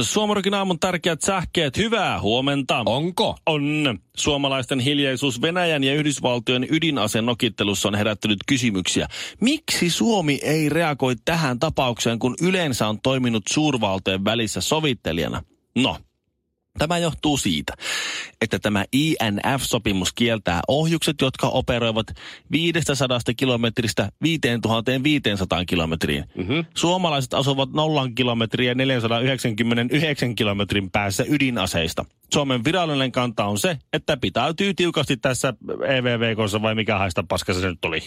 Suomarokin aamun tärkeät sähkeet, hyvää huomenta. Onko? On. Suomalaisten hiljaisuus Venäjän ja Yhdysvaltojen ydinaseen nokittelussa on herättänyt kysymyksiä. Miksi Suomi ei reagoi tähän tapaukseen, kun yleensä on toiminut suurvaltojen välissä sovittelijana? No, Tämä johtuu siitä, että tämä INF-sopimus kieltää ohjukset, jotka operoivat 500 kilometristä 5500 kilometriin. Mm-hmm. Suomalaiset asuvat 0 kilometriä ja 499 kilometrin päässä ydinaseista. Suomen virallinen kanta on se, että pitäytyy tiukasti tässä EVVKssa vai mikä haista paskassa se nyt oli.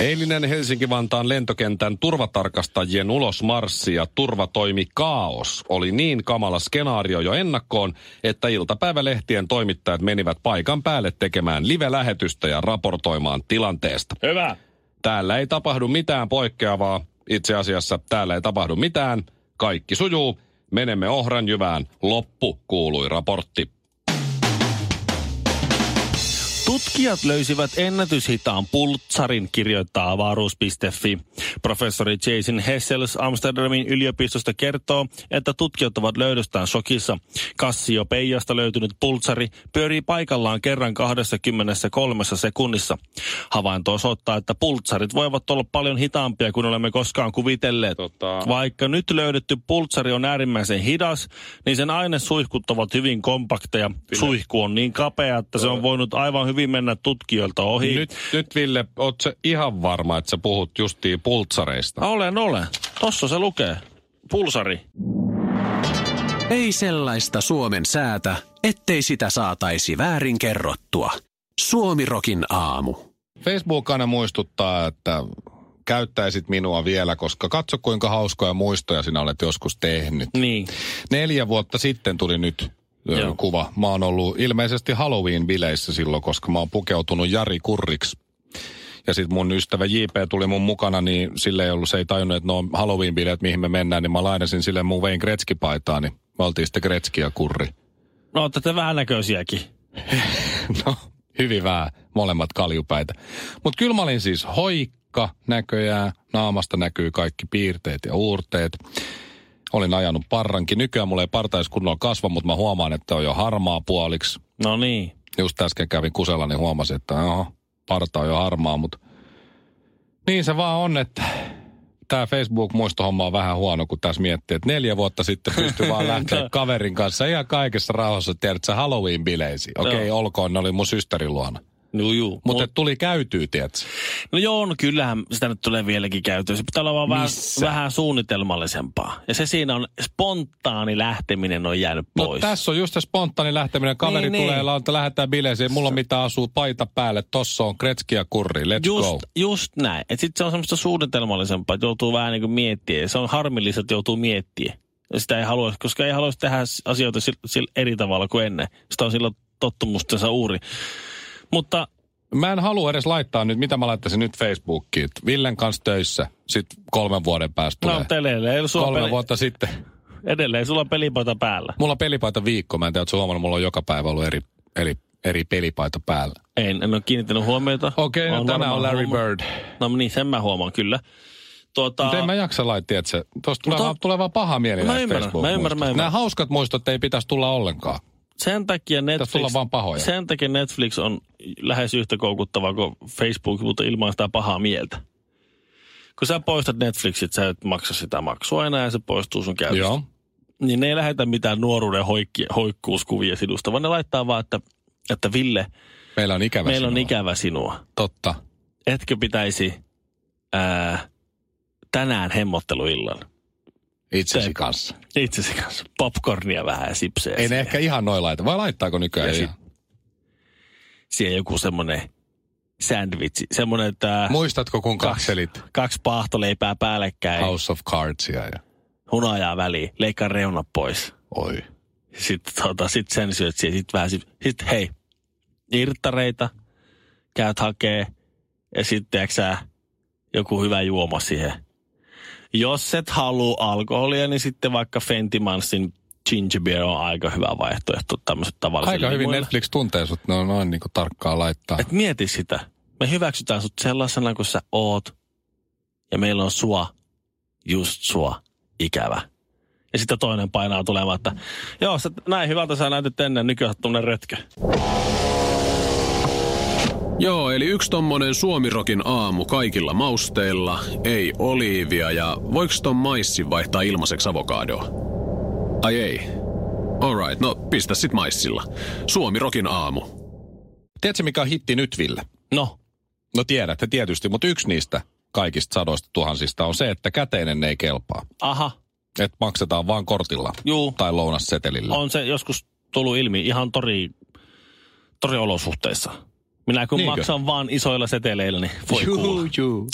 Eilinen Helsinki-Vantaan lentokentän turvatarkastajien ulosmarssi ja turvatoimi kaos oli niin kamala skenaario jo ennakkoon, että iltapäivälehtien toimittajat menivät paikan päälle tekemään live-lähetystä ja raportoimaan tilanteesta. Hyvä. Täällä ei tapahdu mitään poikkeavaa. Itse asiassa täällä ei tapahdu mitään. Kaikki sujuu. Menemme ohranjyvään. Loppu, kuului raportti. Tutkijat löysivät ennätyshitaan pultsarin, kirjoittaa avaruus.fi. Professori Jason Hessels Amsterdamin yliopistosta kertoo, että tutkijat ovat löydöstään shokissa. Peijasta löytynyt pultsari pyörii paikallaan kerran 23 sekunnissa. Havainto osoittaa, että pultsarit voivat olla paljon hitaampia kuin olemme koskaan kuvitelleet. Tota... Vaikka nyt löydetty pultsari on äärimmäisen hidas, niin sen ainesuihkut ovat hyvin kompakteja. Suihku on niin kapea, että se on voinut aivan hyvin hyvin mennä tutkijoilta ohi. Nyt, nyt Ville, oot se ihan varma, että sä puhut justiin pultsareista? Olen, olen. Tossa se lukee. Pulsari. Ei sellaista Suomen säätä, ettei sitä saataisi väärin kerrottua. Suomirokin aamu. Facebook aina muistuttaa, että käyttäisit minua vielä, koska katso kuinka hauskoja muistoja sinä olet joskus tehnyt. Niin. Neljä vuotta sitten tuli nyt Joo. kuva. Mä oon ollut ilmeisesti Halloween-bileissä silloin, koska mä oon pukeutunut Jari Kurriksi. Ja sitten mun ystävä JP tuli mun mukana, niin sille ei ollut, se ei tajunnut, että no on Halloween-bileet, mihin me mennään, niin mä lainasin sille mun vein Gretzky-paitaa, niin me oltiin sitten Gretzky ja Kurri. No olette vähän näköisiäkin. no, hyvin vähän, molemmat kaljupäitä. Mutta kyllä mä olin siis hoikka näköjään, naamasta näkyy kaikki piirteet ja uurteet. Olin ajanut parrankin. Nykyään mulla ei partais kunnolla kasva, mutta mä huomaan, että on jo harmaa puoliksi. No niin. Just äsken kävin kusella, niin huomasin, että oho, parta on jo harmaa, mutta niin se vaan on, että tämä Facebook-muistohomma on vähän huono, kun tässä miettii, että neljä vuotta sitten pystyi vaan lähteä kaverin kanssa ihan kaikessa rauhassa, tiedät sä, Halloween-bileisiin. Okei, okay, olkoon, ne oli mun systerin luona. No juu. Mutta mut, tuli käytyy, tiedätkö? No joo, no kyllähän sitä nyt tulee vieläkin käytyä. Se pitää olla vaan vähän, vähän suunnitelmallisempaa. Ja se siinä on, spontaani lähteminen on jäänyt no pois. No tässä on just se spontaani lähteminen. Kaveri niin, tulee niin. lautta, lähdetään bileisiin. Mulla on mitä asuu paita päälle. Tossa on kretski ja kurri. Let's just, go. Just näin. Että sitten se on semmoista suunnitelmallisempaa, että joutuu vähän niin kuin miettimään. Se on harmillista, että joutuu miettimään. Sitä ei halua, koska ei halua tehdä asioita sillä, sillä eri tavalla kuin ennen. Sitä on silloin tottumustensa uuri. Mutta Mä en halua edes laittaa nyt, mitä mä laittaisin nyt Facebookiin. Villen kanssa töissä, sitten kolmen vuoden päästä tulee. No, edelleen. Sulla Kolme peli... vuotta sitten. Edelleen, sulla on pelipaita päällä. Mulla on pelipaita viikko. Mä en tiedä, että huomannut, mulla on joka päivä ollut eri, eri, eri pelipaita päällä. En, en ole kiinnittänyt huomiota. Okei, okay, no tänään on Larry huoma. Bird. No niin, sen mä huomaan kyllä. Tuota... Mutta en mä jaksa laittaa, että se, tuosta tulee, Mutta... tulee vaan paha mieli mä ymmärrän, mä ymmärrän, mä ymmärrän. Nämä hauskat muistot ei pitäisi tulla ollenkaan sen takia, Netflix, vaan pahoja. sen takia Netflix on lähes yhtä koukuttava kuin Facebook, mutta ilman sitä pahaa mieltä. Kun sä poistat Netflixit, sä et maksa sitä maksua enää ja se poistuu sun käytöstä. Joo. Niin ne ei lähetä mitään nuoruuden hoikki, hoikkuuskuvia sinusta, vaan ne laittaa vaan, että, että Ville, meillä on ikävä meillä sinua. on ikävä sinua. Totta. Etkö pitäisi ää, tänään hemmotteluillan? Itsesi kanssa. Itsesi kanssa. Popcornia vähän ja sipsejä. Ei ne ehkä ihan noin laita. Vai laittaako nykyään ja ihan? Siellä joku semmoinen sandwich. Semmoinen, että Muistatko, kun katselit kaksi paahtoleipää päällekkäin, House of Cardsia ja... hunajaa väliin, leikkaa reunat pois. Oi. Sitten tota, sit sen syöt siihen, sit vähän, sit, sit hei, irttareita, käyt hakee, ja sitten joku hyvä juoma siihen. Jos et halua alkoholia, niin sitten vaikka Fentimansin ginger beer on aika hyvä vaihtoehto tämmöiset tavalliset Aika hyvin Netflix tuntee sut, ne on noin niin kuin tarkkaan laittaa. Et mieti sitä. Me hyväksytään sut sellaisena kuin sä oot. Ja meillä on sua, just sua, ikävä. Ja sitten toinen painaa tulemaan, että joo, sä, näin hyvältä sä näytit ennen, nykyään tuommoinen rötkö. Joo, eli yksi tommonen suomirokin aamu kaikilla mausteilla, ei oliivia ja voiko ton maissi vaihtaa ilmaiseksi avokadoa? Ai ei. Alright, no pistä sit maissilla. Suomirokin aamu. Tiedätkö, mikä on hitti nyt, Ville? No, No tiedätte tietysti, mutta yksi niistä kaikista sadoista tuhansista on se, että käteinen ei kelpaa. aha, Että maksetaan vaan kortilla juu, tai lounassetelillä. on se joskus tullut ilmi ihan tori, toriolosuhteissa. Minä kun Niinkö? maksan vaan isoilla seteleillä, niin voi kuulla. juu.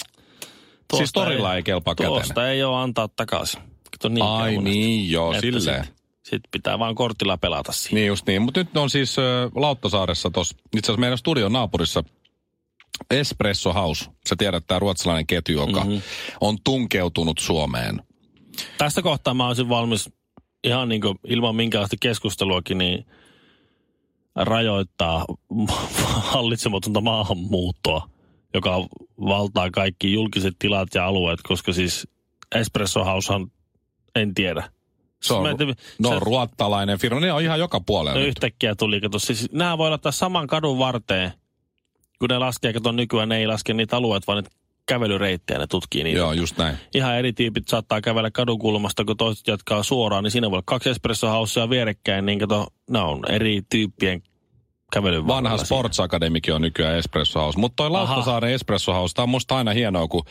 Tuosta Siis torilla ei kelpaa käteinen. Tuosta ei ole antaa takaisin. Kato niin Ai niin, joo, silleen. Sit, sit pitää vaan kortilla pelata siihen. Niin just niin, mutta nyt on siis ö, Lauttasaaressa tuossa, itse asiassa meidän studion naapurissa Espresso House. Sä tiedät, tämä ruotsalainen ketju, joka Mhm. mm-hmm. on tunkeutunut Suomeen. Tästä kohtaa mä olisin valmis ihan niin kuin ilman minkäänlaista keskusteluakin, niin rajoittaa hallitsematonta maahanmuuttoa, joka valtaa kaikki julkiset tilat ja alueet, koska siis Espresso Househan en tiedä. Se on, en no, se- ruottalainen firma, ne on ihan joka puolella No yhtäkkiä tuli, kato, siis nämä voi laittaa saman kadun varteen, kun ne laskee, kato nykyään ne ei laske niitä alueet, vaan ne kävelyreittejä, ne tutkii niitä. Joo, just näin. Ihan eri tyypit saattaa kävellä kadun kulmasta, kun toiset jatkaa suoraan, niin siinä voi olla kaksi espresso housea vierekkäin, niin kato, ne on eri tyyppien kävelyn Vanha Sports Academikin on nykyään Espresso House. Mutta toi. Lauttasaaren Espresso House, tämä on musta aina hienoa, kun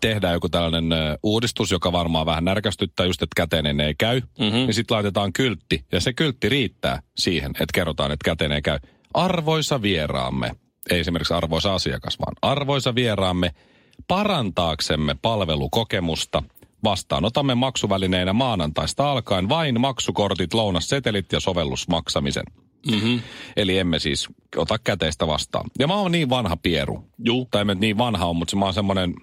tehdään joku tällainen uudistus, joka varmaan vähän närkästyttää just, että käteinen ei käy. Mhm. Mm-hmm. Niin sitten laitetaan kyltti. Ja se kyltti riittää siihen, että kerrotaan, että käteinen ei käy. Arvoisa vieraamme, ei esimerkiksi arvoisa asiakas, vaan arvoisa vieraamme, parantaaksemme palvelukokemusta vastaanotamme maksuvälineinä maanantaista alkaen vain maksukortit, lounassetelit ja sovellusmaksamisen. Mm-hmm. Eli emme siis ota käteistä vastaan. Ja mä oon niin vanha pieru. Juu, Tai en niin vanha on, mutta mä oon semmoinen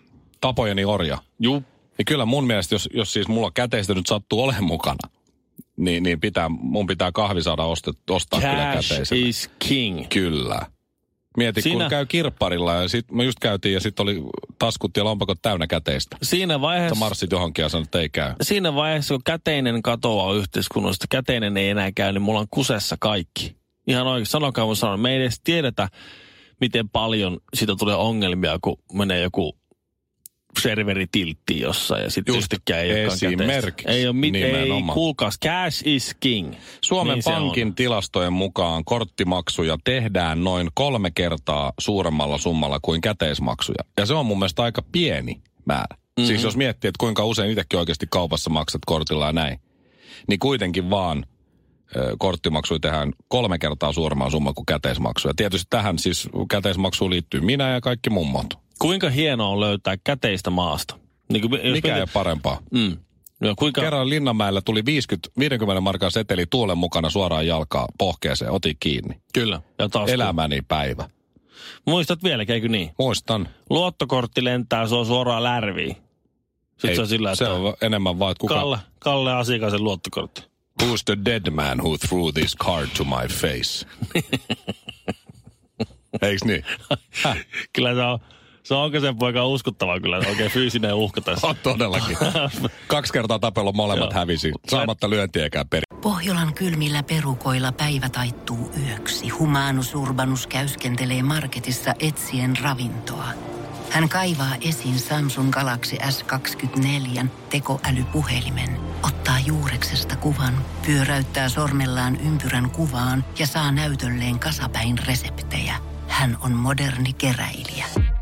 tapojeni orja. juu. Ja kyllä mun mielestä, jos, jos siis mulla käteistä nyt sattuu olemaan mukana, niin, niin pitää, mun pitää kahvi saada ostet, ostaa kyllä Cash käteisellä. is king. Kyllä. Mieti, Siinä- kun käy kirpparilla ja sit me just käytiin ja sitten oli taskut ja lompakot täynnä käteistä. Siinä Sä vaiheessa, marssit johonkin ja sanoit, että ei käy. siinä vaiheessa, kun käteinen katoaa yhteiskunnasta, käteinen ei enää käy, niin mulla on kusessa kaikki. Ihan oikein, sanokaa mun sanon. Me ei edes tiedetä, miten paljon siitä tulee ongelmia, kun menee joku serveri tilttiin jossain ja sitten yhtäkkiä ei esimerkiksi. Ei ole mit, ei, kuulkaas, cash is king. Suomen Niin Pankin tilastojen mukaan korttimaksuja tehdään noin kolme kertaa suuremmalla summalla kuin käteismaksuja. Ja se on mun mielestä aika pieni määrä. Mm-hmm. Siis jos miettii, että kuinka usein itsekin oikeasti kaupassa maksat kortilla ja näin, niin kuitenkin vaan korttimaksuja tehdään kolme kertaa suuremmalla summalla kuin käteismaksuja. Tietysti tähän siis käteismaksuun liittyy minä ja kaikki mummot. Kuinka hienoa on löytää käteistä maasta? Niin kuin, jos Mikä ei mietit- ole parempaa. Mm. No, kuinka, Kerran Linnanmäellä tuli 50, 50 markan seteli tuulen mukana suoraan jalkaa pohkeeseen, otin kiinni. Kyllä. Ja taas Elämäni päivä. Muistat vieläkin, eikö niin? Muistan. Luottokortti lentää, se on suoraan lärviin. Sitten Ei, se on sillä, että se on enemmän vaan, että kuka... Kalle, Kalle asiakasen luottokortti. Who's the dead man who threw this card to my face? Eiks niin? Häh? Kyllä se on, se on oikein poika uskottava kyllä, oikein fyysinen uhka tässä. On todellakin. Kaksi kertaa tapellut molemmat Joo. hävisi. Saamatta lyöntiäkään peri. Pohjolan kylmillä perukoilla päivä taittuu yöksi. Humanus Urbanus käyskentelee marketissa etsien ravintoa. Hän kaivaa esiin Samsung Galaxy S24 tekoälypuhelimen, ottaa juureksesta kuvan, pyöräyttää sormellaan ympyrän kuvaan ja saa näytölleen kasapäin reseptejä. Hän on moderni keräilijä.